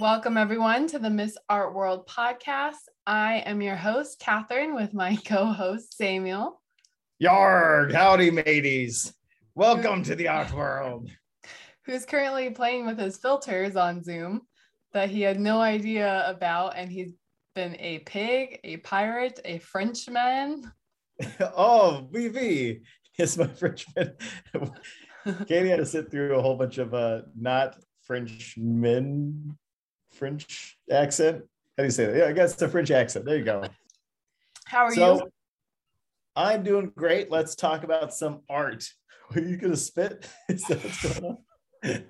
Welcome, everyone, to the Miss Art World podcast. I am your host, Catherine, with my co host, Samuel. Yarg, howdy, mateys. Welcome to the art world. Who's currently playing with his filters on Zoom that he had no idea about. And he's been a pig, a pirate, a Frenchman. oh, VV. Yes, my Frenchman. Katie had to sit through a whole bunch of uh, not Frenchmen French accent. How do you say that? Yeah, I guess it's a French accent. There you go. How are so, you? I'm doing great. Let's talk about some art. Are you gonna spit? Is that what's going on?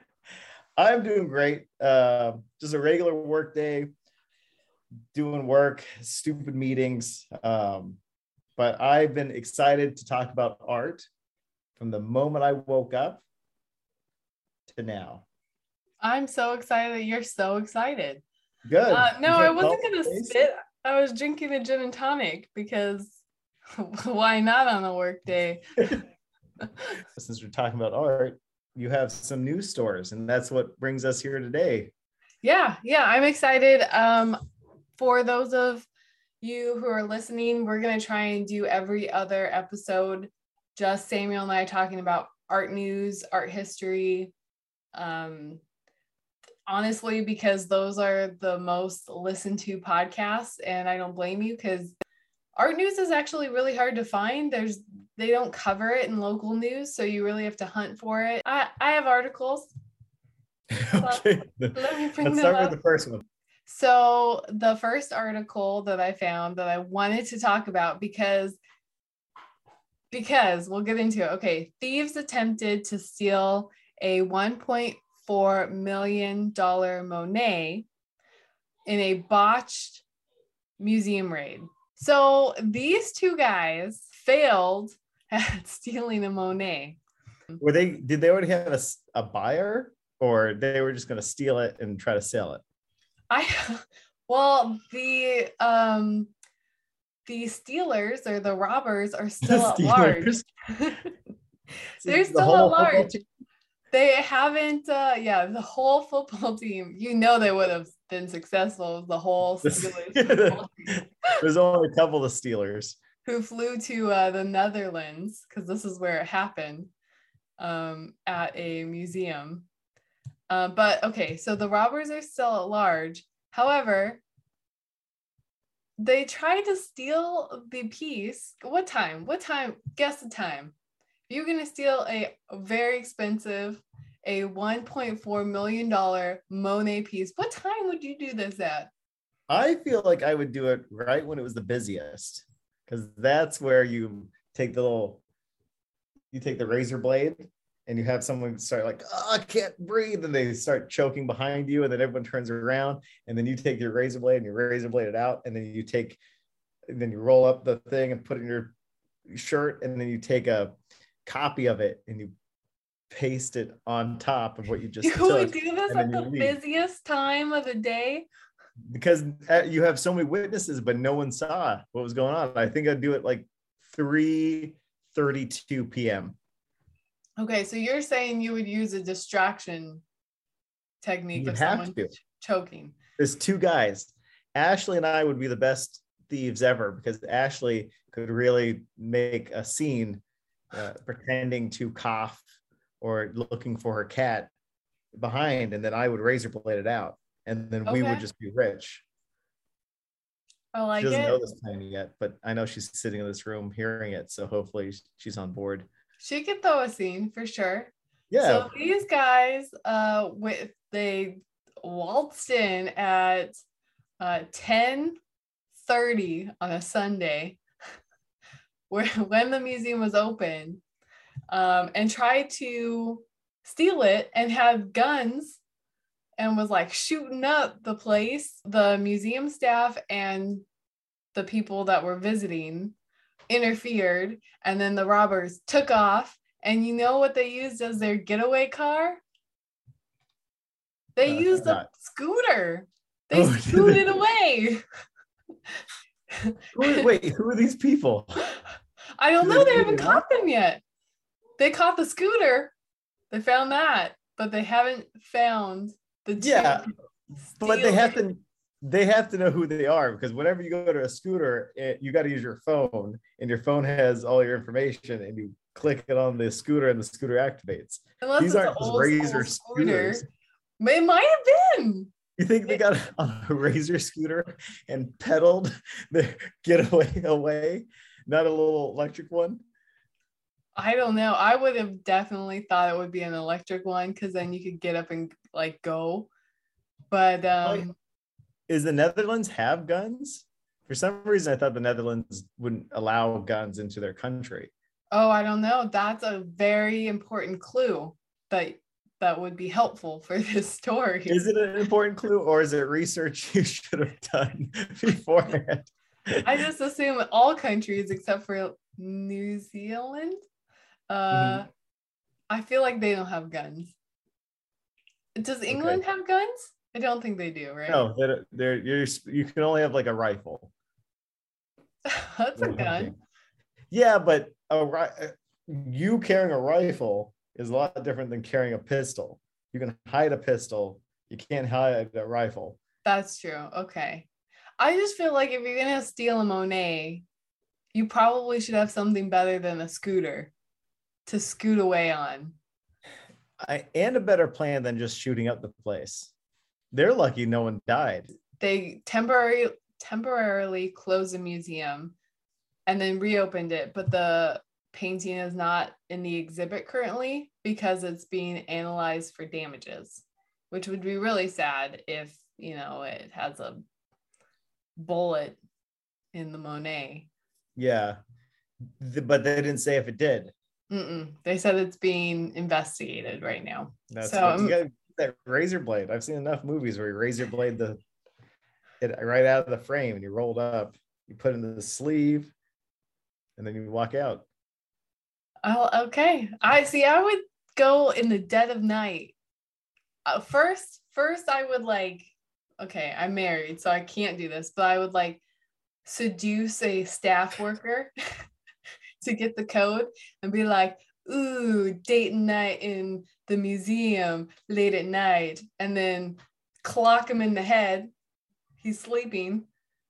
I'm doing great. Uh, just a regular work day, doing work, stupid meetings. Um, but I've been excited to talk about art from the moment I woke up to now. I'm so excited that you're so excited. Good. Uh, no, I wasn't gonna spit. I was drinking a gin and tonic because why not on a work day? Since we're talking about art, you have some news stores, and that's what brings us here today. Yeah, yeah, I'm excited. Um, for those of you who are listening, we're gonna try and do every other episode, just Samuel and I talking about art news, art history, um, honestly because those are the most listened to podcasts and I don't blame you because art news is actually really hard to find. There's they don't cover it in local news, so you really have to hunt for it. I, I have articles. okay. let me bring Let's start up. with the first one. So the first article that I found that I wanted to talk about because because we'll get into it. Okay, thieves attempted to steal a 1.4 $4 million Monet in a botched museum raid. So these two guys failed at stealing a Monet. Were they, did they already have a, a buyer or they were just going to steal it and try to sell it? I, well, the, um, the stealers or the robbers are still at large. They're still the at large. They haven't, uh, yeah, the whole football team, you know, they would have been successful. The whole Steelers. There's only a couple of Steelers who flew to uh, the Netherlands because this is where it happened um, at a museum. Uh, but okay, so the robbers are still at large. However, they tried to steal the piece. What time? What time? Guess the time you're going to steal a very expensive, a $1.4 million Monet piece, what time would you do this at? I feel like I would do it right when it was the busiest because that's where you take the little, you take the razor blade and you have someone start like, oh, I can't breathe. And they start choking behind you. And then everyone turns around. And then you take your razor blade and you razor blade it out. And then you take, and then you roll up the thing and put it in your shirt. And then you take a, copy of it and you paste it on top of what you just you would do this at the busiest time of the day? Because uh, you have so many witnesses but no one saw what was going on. I think i'd do it like 3 32 p.m okay so you're saying you would use a distraction technique you of have to. choking. There's two guys. Ashley and i would be the best thieves ever because ashley could really make a scene uh, pretending to cough or looking for her cat behind, and then I would razor blade it out, and then okay. we would just be rich. I like she doesn't it. know this plan yet, but I know she's sitting in this room hearing it, so hopefully she's on board. She could throw a scene for sure. Yeah. So these guys, uh, with they waltzed in at uh 10 30 on a Sunday where when the museum was open um, and tried to steal it and had guns and was like shooting up the place. The museum staff and the people that were visiting interfered, and then the robbers took off. And you know what they used as their getaway car? They uh, used a scooter. They oh, scooted away. Who, wait, who are these people? I don't know. They haven't caught them yet. They caught the scooter. They found that, but they haven't found the yeah. but they have to they have to know who they are because whenever you go to a scooter it, you got to use your phone and your phone has all your information and you click it on the scooter and the scooter activates Unless these it's aren't an just old razor scooter. scooters It might have been. You think they got on a razor scooter and pedaled the getaway away not a little electric one I don't know. I would have definitely thought it would be an electric one because then you could get up and like go. But um, is the netherlands have guns for some reason i thought the netherlands wouldn't allow guns into their country oh, I don't know. That's a very important clue that that would be helpful for this story. Is it an important clue or is it research you should have done beforehand? I just assume all countries except for New Zealand. Uh, Mm-hmm. I feel like they don't have guns. Does England have guns? I don't think they do, right? No, they're, they're you're, you can only have like a rifle. That's a gun. Yeah, but a ri- you carrying a rifle is a lot different than carrying a pistol. You can hide a pistol. You can't hide a rifle. That's true. Okay. I just feel like if you're gonna steal a Monet, you probably should have something better than a scooter to scoot away on. I, and a better plan than just shooting up the place. They're lucky no one died. They temporary temporarily closed the museum and then reopened it, but the painting is not in the exhibit currently because it's being analyzed for damages, which would be really sad if, you know, it has a bullet in the Monet. Yeah, but they didn't say if it did. Mm-mm. They said it's being investigated right now. That's So, um, you got that razor blade. I've seen enough movies where you razor blade the it right out of the frame and you rolled up, you put it in the sleeve, and then you walk out. Oh, okay. I see. I would go in the dead of night. Uh, first, first, I would like. Okay, I'm married, so I can't do this, but I would like seduce a staff worker to get the code and be like, "Ooh, date night in the museum late at night," and then clock him in the head. He's sleeping.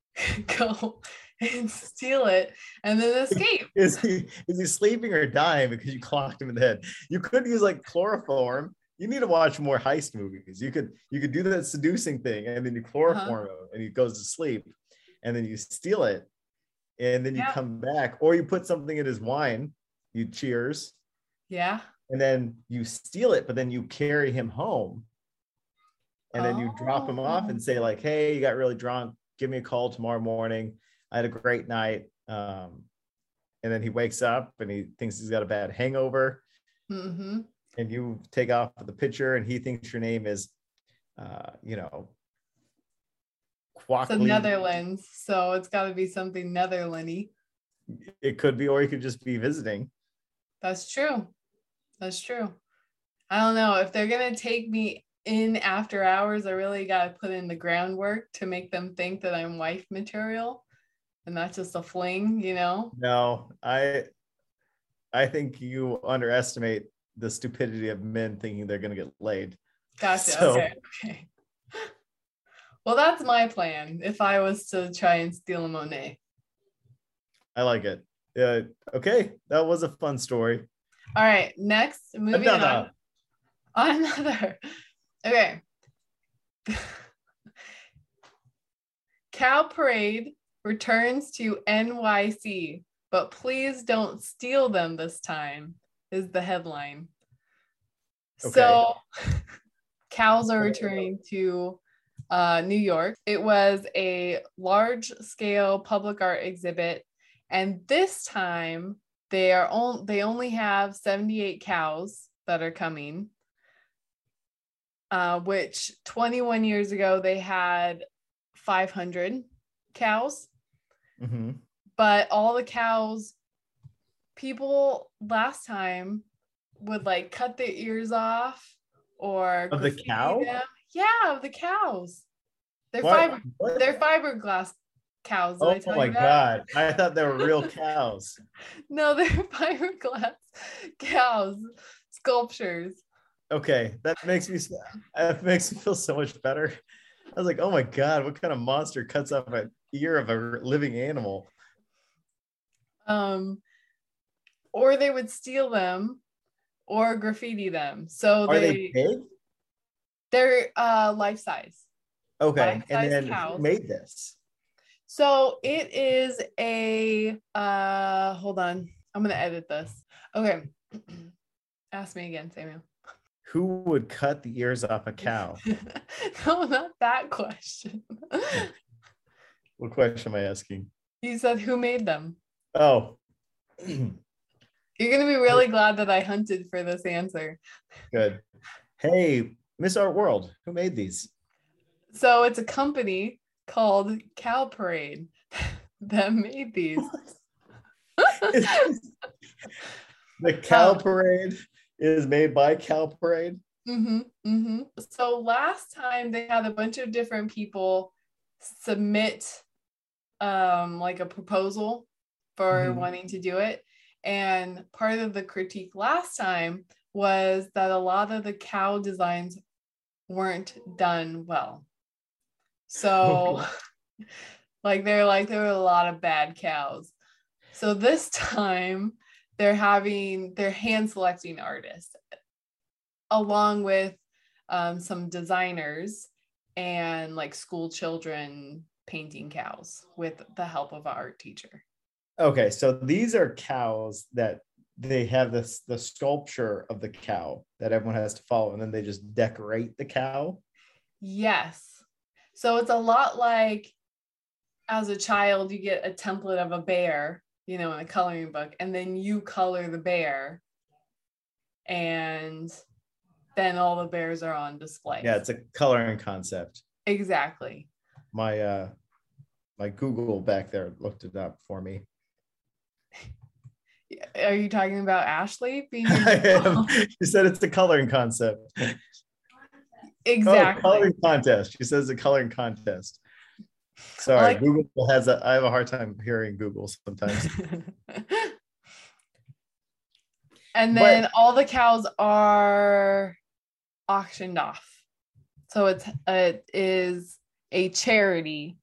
go and steal it, and then escape. Is he is he sleeping or dying because you clocked him in the head? You could use like chloroform. You need to watch more heist movies. You could you could do that seducing thing and then you uh-huh. chloroform him and he goes to sleep and then you steal it and then you Yeah. come back or you put something in his wine, you cheers, Yeah. and then you steal it, but then you carry him home. And then you drop him off and say, oh. like, hey, you got really drunk. Give me a call tomorrow morning. I had a great night. Um, and then he wakes up and he thinks he's got a bad hangover. Mm-hmm. And you take off the picture and he thinks your name is uh, you know, It's the Netherlands, so it's got to be something Netherlandy. It could be, or you could just be visiting. That's true. That's true. I don't know if they're gonna take me in after hours. I really got to put in the groundwork to make them think that I'm wife material, and not just a fling. You know? No, I I think you underestimate the stupidity of men thinking they're gonna get laid. Gotcha. So- Okay. Okay. Well, that's my plan. If I was to try and steal a Monet. I like it. Yeah. Okay. That was a fun story. All right. Next, moving Another. on. Another. Okay. Cow Parade returns to NYC, but please don't steal them this time, is the headline. So, cows are returning to uh, New York. It was a large scale public art exhibit, and this time they are on, they only have 78 cows that are coming. Uh, which 21 years ago they had 500 cows, Mhm. but all the cows, people last time would like cut their ears off or Of the cow? them. Yeah, of the cows. They're What? fiber. What? They're fiberglass cows. Did Oh my god! I thought they were real cows. No, they're fiberglass cows, sculptures. Okay, that makes me that makes me feel so much better. I was like, oh my god, what kind of monster cuts off an ear of a living animal? Um, or they would steal them or graffiti them. So Are they, they they're uh life size. Okay, life-size and then cows. made this? So it is a uh hold on. I'm gonna edit this. Okay. Ask me again, Samuel. Who would cut the ears off a cow? no, not that question. what question am I asking? you said who made them? Oh, You're gonna be really glad that I hunted for this answer. good. Hey, Miss Art World, who made these? So it's a company called Cow Parade that made these. the cow Um, parade is made by cow parade. Mm-hmm, mm-hmm. So last time they had a bunch of different people submit um like a proposal for Mhm. wanting to do it. And part of the critique last time was that a lot of the cow designs weren't done well. So like they're like there were a lot of bad cows. So this time they're having they're hand selecting artists along with um, some designers and like school children painting cows with the help of an art teacher. Okay, so these are cows that they have this the sculpture of the cow that everyone has to follow, and then they just decorate the cow. Yes. So it's a lot like as a child, you get a template of a bear, you know, in a coloring book, and then you color the bear. And then all the bears are on display. Yeah, it's a coloring concept. exactly. My uh my Google back there looked it up for me. Are you talking about Ashley being I am. You said it's a coloring concept. Oh, exactly? coloring contest. She says a coloring contest. Sorry, like- Google has a. I have a hard time hearing Google sometimes. and But- then all the cows are auctioned off. So it's uh, it is a charity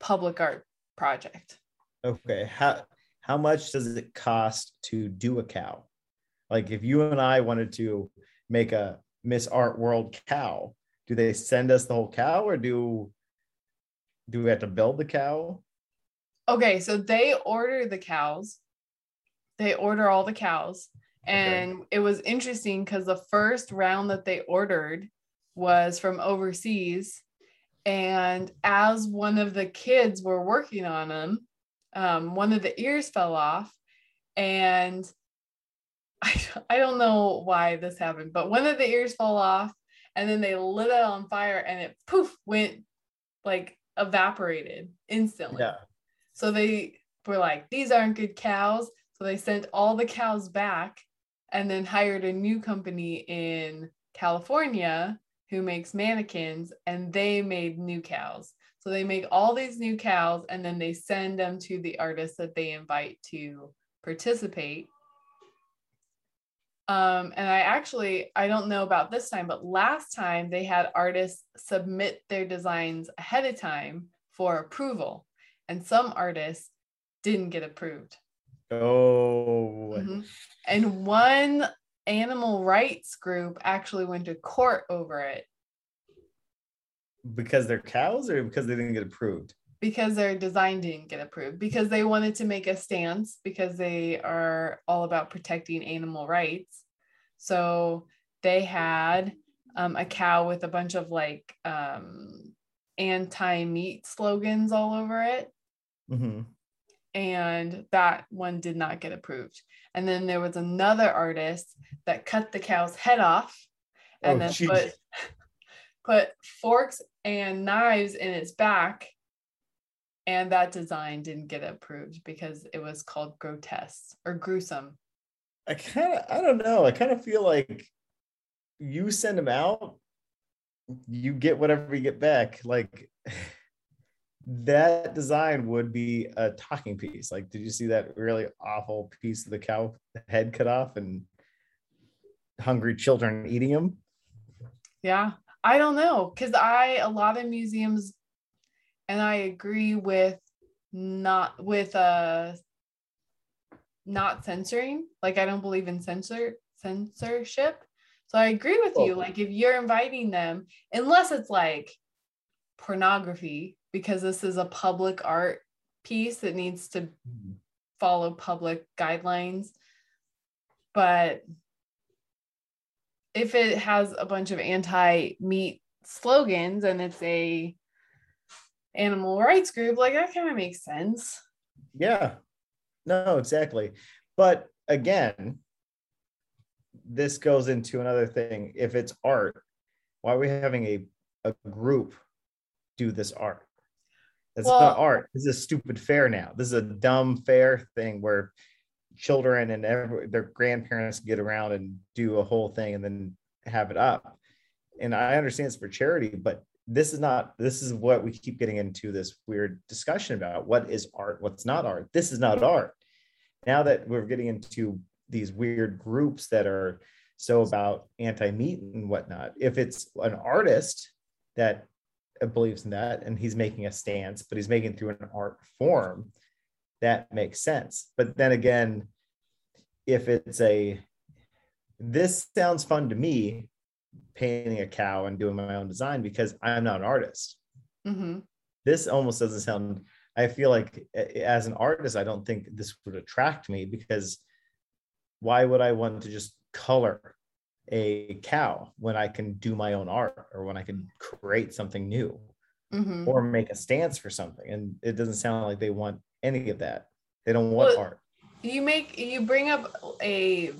public art project. Okay, how how much does it cost to do a cow? Like if you and I wanted to make a Miss Art World cow, do they send us the whole cow or do do we have to build the cow? Okay, so they order the cows. They order all the cows. And it was interesting because the first round that they ordered was from overseas. And as one of the kids were working on them, um, one of the ears fell off. And I, I don't know why this happened, but one of the ears fell off. And then they lit it on fire and it poof went like evaporated instantly. Yeah. So they were like, these aren't good cows. So they sent all the cows back and then hired a new company in California who makes mannequins and they made new cows. So they make all these new cows and then they send them to the artists that they invite to participate. Um, and I actually, I don't know about this time, but last time they had artists submit their designs ahead of time for approval and some artists didn't get approved. Oh, Mhm. And one animal rights group actually went to court over it because they're cows or because they didn't get approved? Because their design didn't get approved because they wanted to make a stance because they are all about protecting animal rights. So they had um, a cow with a bunch of like um, anti-meat slogans all over it. hmm and that one did not get approved. And then there was another artist that cut the cow's head off and Oh, then geez. put put forks and knives in its back. And that design didn't get approved because it was called grotesque or gruesome. I kind of, I don't know. I kind of feel like you send them out, you get whatever you get back. Like that design would be a talking piece. Like, did you see that really awful piece of the cow head cut off and hungry children eating them? Yeah. I don't know because I a lot of museums, and I agree with not with uh not censoring. Like I don't believe in censor censorship. So I agree with you. Oh. Like if you're inviting them, unless it's like pornography, because this is a public art piece that needs to follow public guidelines. But if it has a bunch of anti-meat slogans and it's a animal rights group, like that kind of makes sense. Yeah. No, exactly. But again, this goes into another thing. If it's art, why are we having a, a group do this art? It's Well- not art. This is a stupid fair now. This is a dumb fair thing where children and every, their grandparents get around and do a whole thing and then have it up. And I understand it's for charity, but this is not this is what we keep getting into this weird discussion about. What is art? What's not art? This is not art. Now that we're getting into these weird groups that are so about anti-meat and whatnot if it's an artist that believes in that and he's making a stance but he's making through an art form that makes sense. But then again if it's a this sounds fun to me painting a cow and doing my own design because i'm not an artist. Hmm this almost doesn't sound i feel like as an artist i don't think this would attract me because why would i want to just color a cow when i can do my own art or when i can create something new hmm or make a stance for something? And it doesn't sound like they want any of that. They don't want Well, art. you make you bring up a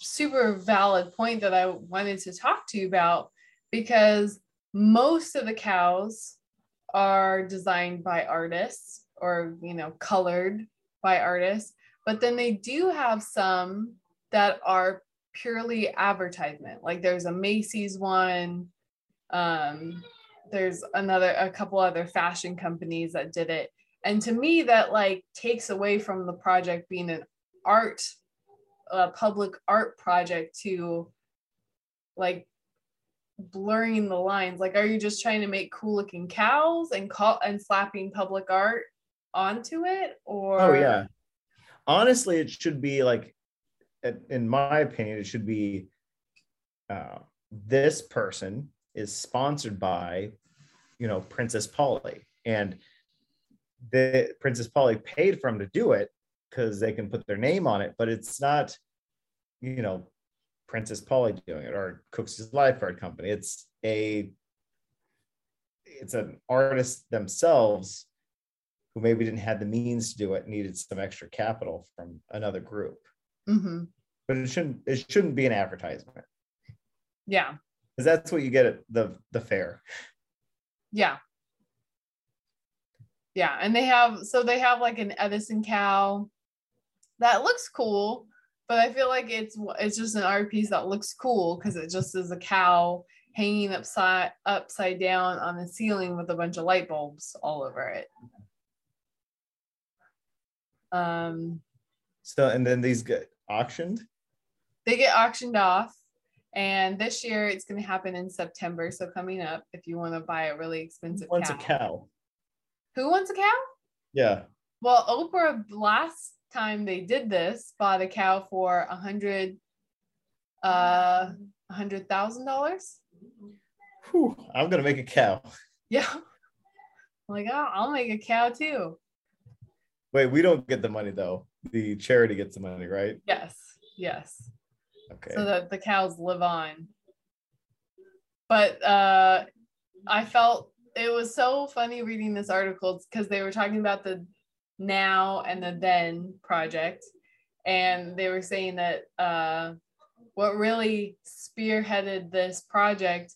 super valid point that I wanted to talk to you about because most of the cows are designed by artists or you know colored by artists but then they do have some that are purely advertisement. Like there's a Macy's one um there's another a couple other fashion companies that did it. And to me that like takes away from the project being an art a public art project to like blurring the lines. Like are you just trying to make cool looking cows and call and slapping public art onto it or? Oh yeah. Honestly it should be like in- my opinion it should be uh, this person is sponsored by you know princess polly. And the princess polly paid for him to do it because they can put their name on it but it's not you know princess polly doing it or cooks lifeguard company. It's a it's an artist themselves who maybe didn't have the means to do it needed some extra capital from another group. Mhm. but it shouldn't it shouldn't be an advertisement. Yeah. Because that's what you get at the the fair. Yeah. Yeah and they have so they have like an edison cow that looks cool but i feel like it's it's just an art piece that looks cool because it just is a cow hanging upside upside down on the ceiling with a bunch of light bulbs all over it. Um so and then these get auctioned? they get auctioned off and this year it's going to happen in september so coming up if you want to buy a really expensive once cow. a cow. who wants a cow? Yeah. Well, Oprah last time they did this bought a cow for a hundred uh a hundred thousand dollars. I'm gonna make a cow Yeah. I'm like, oh, I'll make a cow too. wait we don't get the money though the charity gets the money right Yes, yes. okay So that the cows live on. But uh I felt it was so funny reading this article because they were talking about the now and the then project. And they were saying that uh, what really spearheaded this project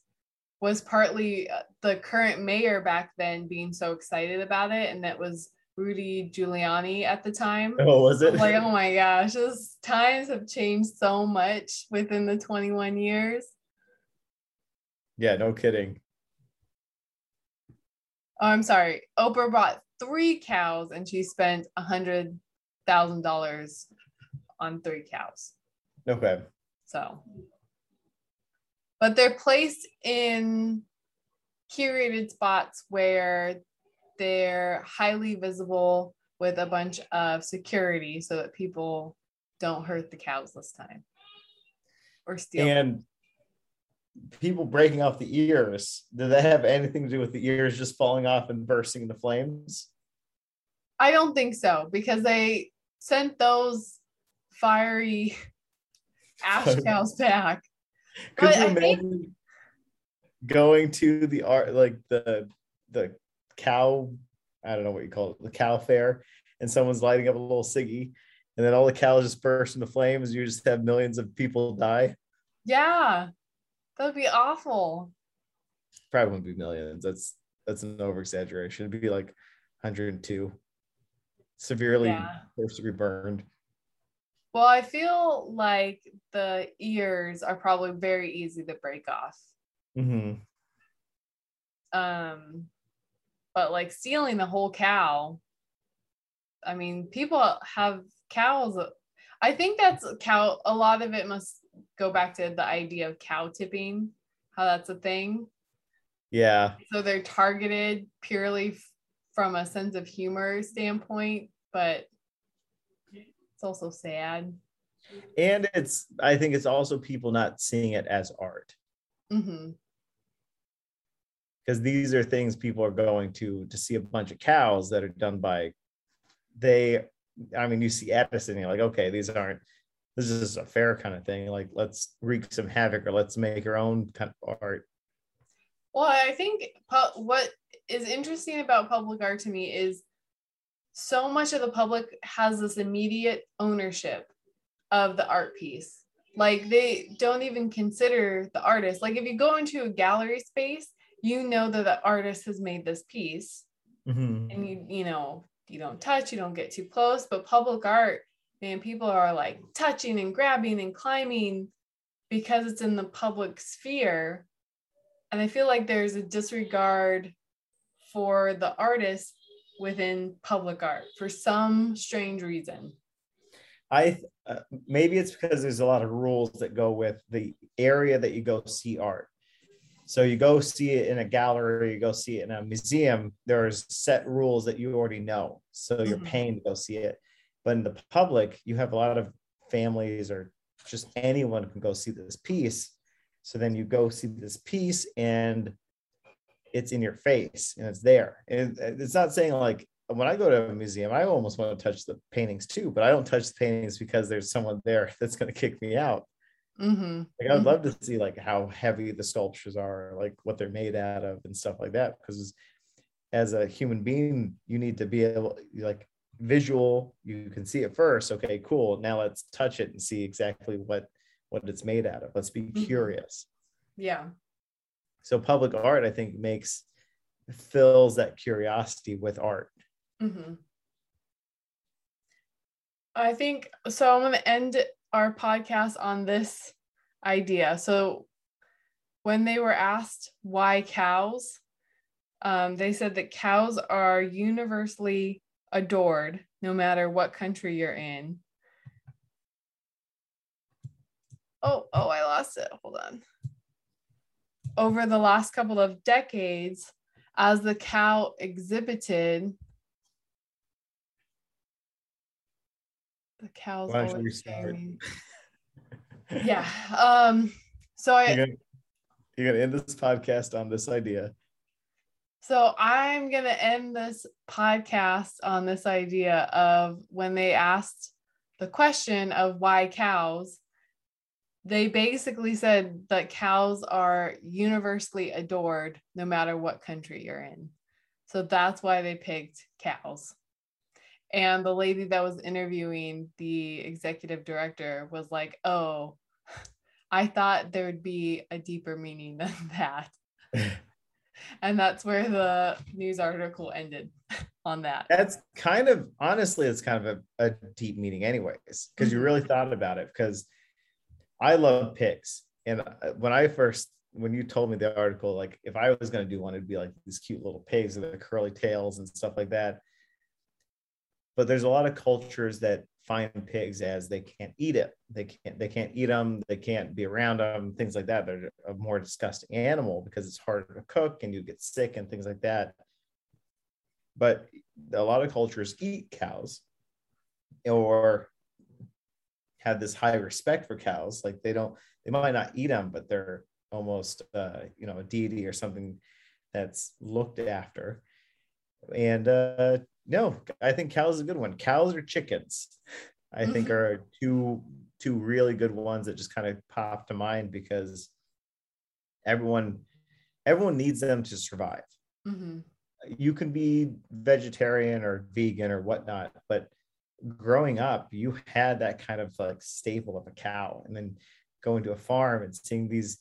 was partly uh, the current mayor back then being so excited about it. And that was Rudy Giuliani at the time. oh was it like, oh my gosh, this times have changed so much within the 21 years. yeah no kidding Oh, I'm sorry. Oprah bought three cows and she spent a hundred thousand dollars on three cows. okay So, but they're placed in curated spots where they're highly visible with a bunch of security so that people don't hurt the cows this time or steal. them. And people breaking off the ears, did that have anything to do with the ears just falling off and bursting into flames? I don't think so because they sent those fiery ash cows back. Could But you I think- going to the art like the the cow, I don't know what you call it, the cow fair, and someone's lighting up a little ciggy, and then all the cows just burst into flames, you just have millions of people die. Yeah, that would be awful. Probably wouldn't be millions. That's that's an over exaggeration. It'd be like 102 severely Yeah. first degree burned. Well, I feel like the ears are probably very easy to break off. hmm Um, but like stealing the whole cow, I mean, people have cows. I think that's cow. A lot of it must go back to the idea of cow tipping, how that's a thing. Yeah. So they're targeted purely from a sense of humor standpoint, but it's also sad. And it's I think it's also people not seeing it as art. hmm because these are things people are going to to see a bunch of cows that are done by they i mean you see edison you're like okay these aren't this is a fair kind of thing like let's wreak some havoc or let's make our own kind of art Well, I think what is interesting about public art to me is so much of the public has this immediate ownership of the art piece. Like they don't even consider the artist. Like if you go into a gallery space, you know that the artist has made this piece Mhm. and you you know, you don't touch, you don't get too close, but public art, man, people are like touching and grabbing and climbing because it's in the public sphere. And I feel like there's a disregard for the artist within public art for some strange reason. i uh, maybe it's because there's a lot of rules that go with the area that you go see art so you go see it in a gallery you go see it in a museum there's set rules that you already know so you're Mhm. paying to go see it but in the public you have a lot of families or just anyone can go see this piece so then you go see this piece and it's in your face and it's there and it's not saying like when I go to a museum, I almost want to touch the paintings too, but I don't touch the paintings because there's someone there that's going to kick me out. Mm-hmm. Like I would Mhm. love to see like how heavy the sculptures are, like what they're made out of and stuff like that. Because as a human being, you need to be able like visual, you can see it first. Okay, cool. Now let's touch it and see exactly what what it's made out of. Let's be Mhm. curious. Yeah. So public art, I think, makes fills that curiosity with art. hmm I think so. I'm going to end our podcast on this idea. So, when they were asked why cows, um, they said that cows are universally adored no matter what country you're in. Oh, oh, I lost it. Hold on. Over the last couple of decades, as the cow exhibited the cows Why don't always start? yeah um so i You're gonna, you're gonna end this podcast on this idea. so i'm gonna end this podcast on this idea of when they asked the question of why cows they basically said that cows are universally adored no matter what country you're in so that's why they picked cows and the lady that was interviewing the executive director was like oh i thought there would be a deeper meaning than that and that's where the news article ended on that That's kind of honestly, it's kind of a, a deep meaning, anyways, because you Mhm. really thought about it. Because I love pigs, and uh, when I first when you told me the article, like if I was gonna do one, it'd be like these cute little pigs with the curly tails and stuff like that. But there's a lot of cultures that find pigs as they can't eat it. They can't they can't eat them. They can't be around them. Things like that. They're a more disgusting animal because it's harder to cook and you get sick and things like that. But a lot of cultures eat cows or have this high respect for cows. Like they don't they might not eat them, but they're almost uh, you know a deity or something that's looked after. And uh, no, I think cows is a good one. Cows or chickens, I think Mhm. are two two really good ones that just kind of pop to mind because everyone everyone needs them to survive. hmm You can be vegetarian or vegan or whatnot, but growing up, you had that kind of like staple of a cow, and then going to a farm and seeing these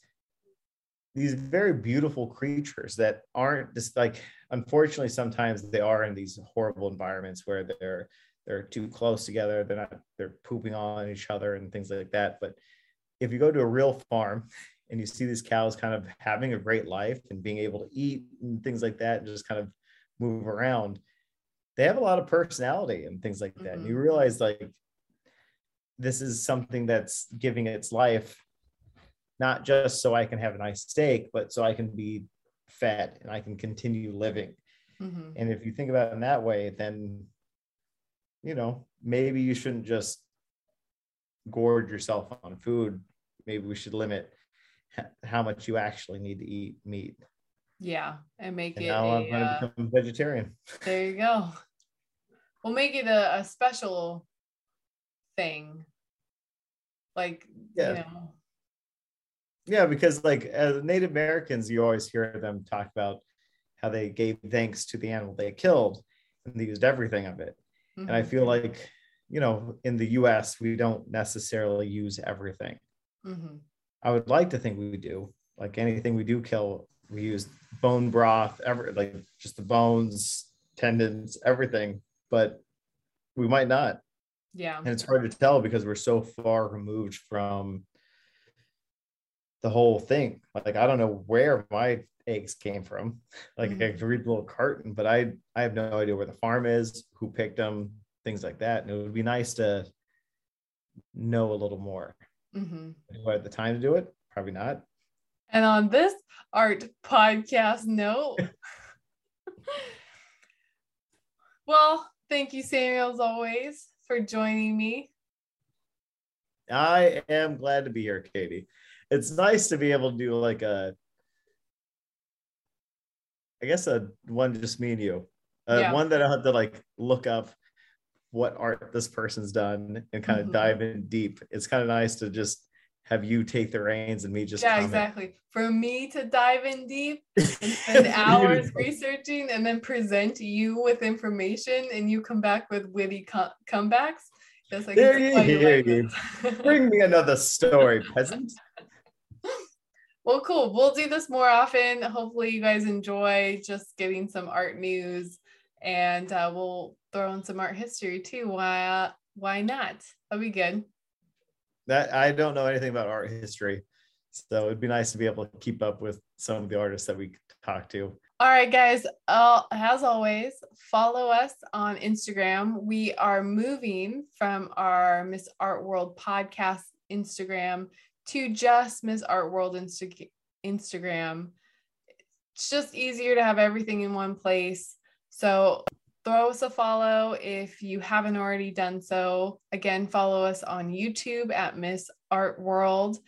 these very beautiful creatures that aren't just like unfortunately sometimes they are in these horrible environments where they're they're too close together they're not they're pooping on each other and things like that but if you go to a real farm and you see these cows kind of having a great life and being able to eat and things like that and just kind of move around they have a lot of personality and things like that and you Mhm. realize like this is something that's giving its life not just so I can have a nice steak, but so I can be fed and I can continue living. hmm And if you think about it in that way, then, you know, maybe you shouldn't just gorge yourself on food. Maybe we should limit how much you actually need to eat meat. Yeah, and make And it now I'm a, going uh, to become vegetarian. there you go. We'll make it a, a special thing. Like Yeah. you know. Yeah, because like as Native Americans, you always hear them talk about how they gave thanks to the animal they killed and they used everything of it. and i mhm, feel like you know in the us we don't necessarily use everything mhm. i would like to think we do like anything we do kill we use bone broth ever like just the bones tendons everything but we might not. Yeah. and it's hard to tell because we're so far removed from the whole thing. Like i don't know where my eggs came from. Like i Mhm. can read the little carton but i i have no idea where the farm is who picked them things like that. And it would be nice to know a little more. Hmm do i have the time to do it? Probably not And on this art podcast note, well, thank you, Samuel, as always, for joining me. i am glad to be here katie it's nice to be able to do like a i guess a one just me and you uh, Yeah. one that i have to like look up what art this person's done and kind of Mhm. dive in deep it's kind of nice to just have you take the reins and me just yeah, comment. exactly. For me to dive in deep and spend hours researching and then present you with information and you come back with witty co- comebacks. That's like There you hear like you. bring me another story peasant Well, cool. We'll do this more often. Hopefully, you guys enjoy just getting some art news, and uh, we'll throw in some art history too. Why? Uh, why not? That'd be good. That i don't know anything about art history so it'd be nice to be able to keep up with some of the artists that we talk to All right, guys. Uh, as always, follow us on Instagram. We are moving from our Miss Art World podcast Instagram to just Miss Art World Insta- Instagram. It's just easier to have everything in one place. So throw us a follow if you haven't already done so. Again, follow us on YouTube at Miss Art World.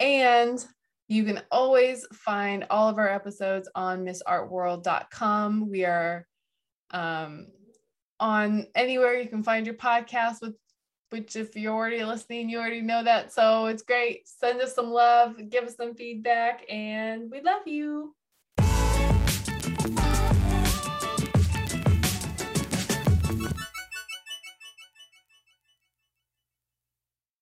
And you can always find all of our episodes on missartworld.com. We are um, on anywhere you can find your podcast, with, which, if you're already listening, you already know that. So it's great. Send us some love, give us some feedback, and we love you.